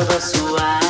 toda sua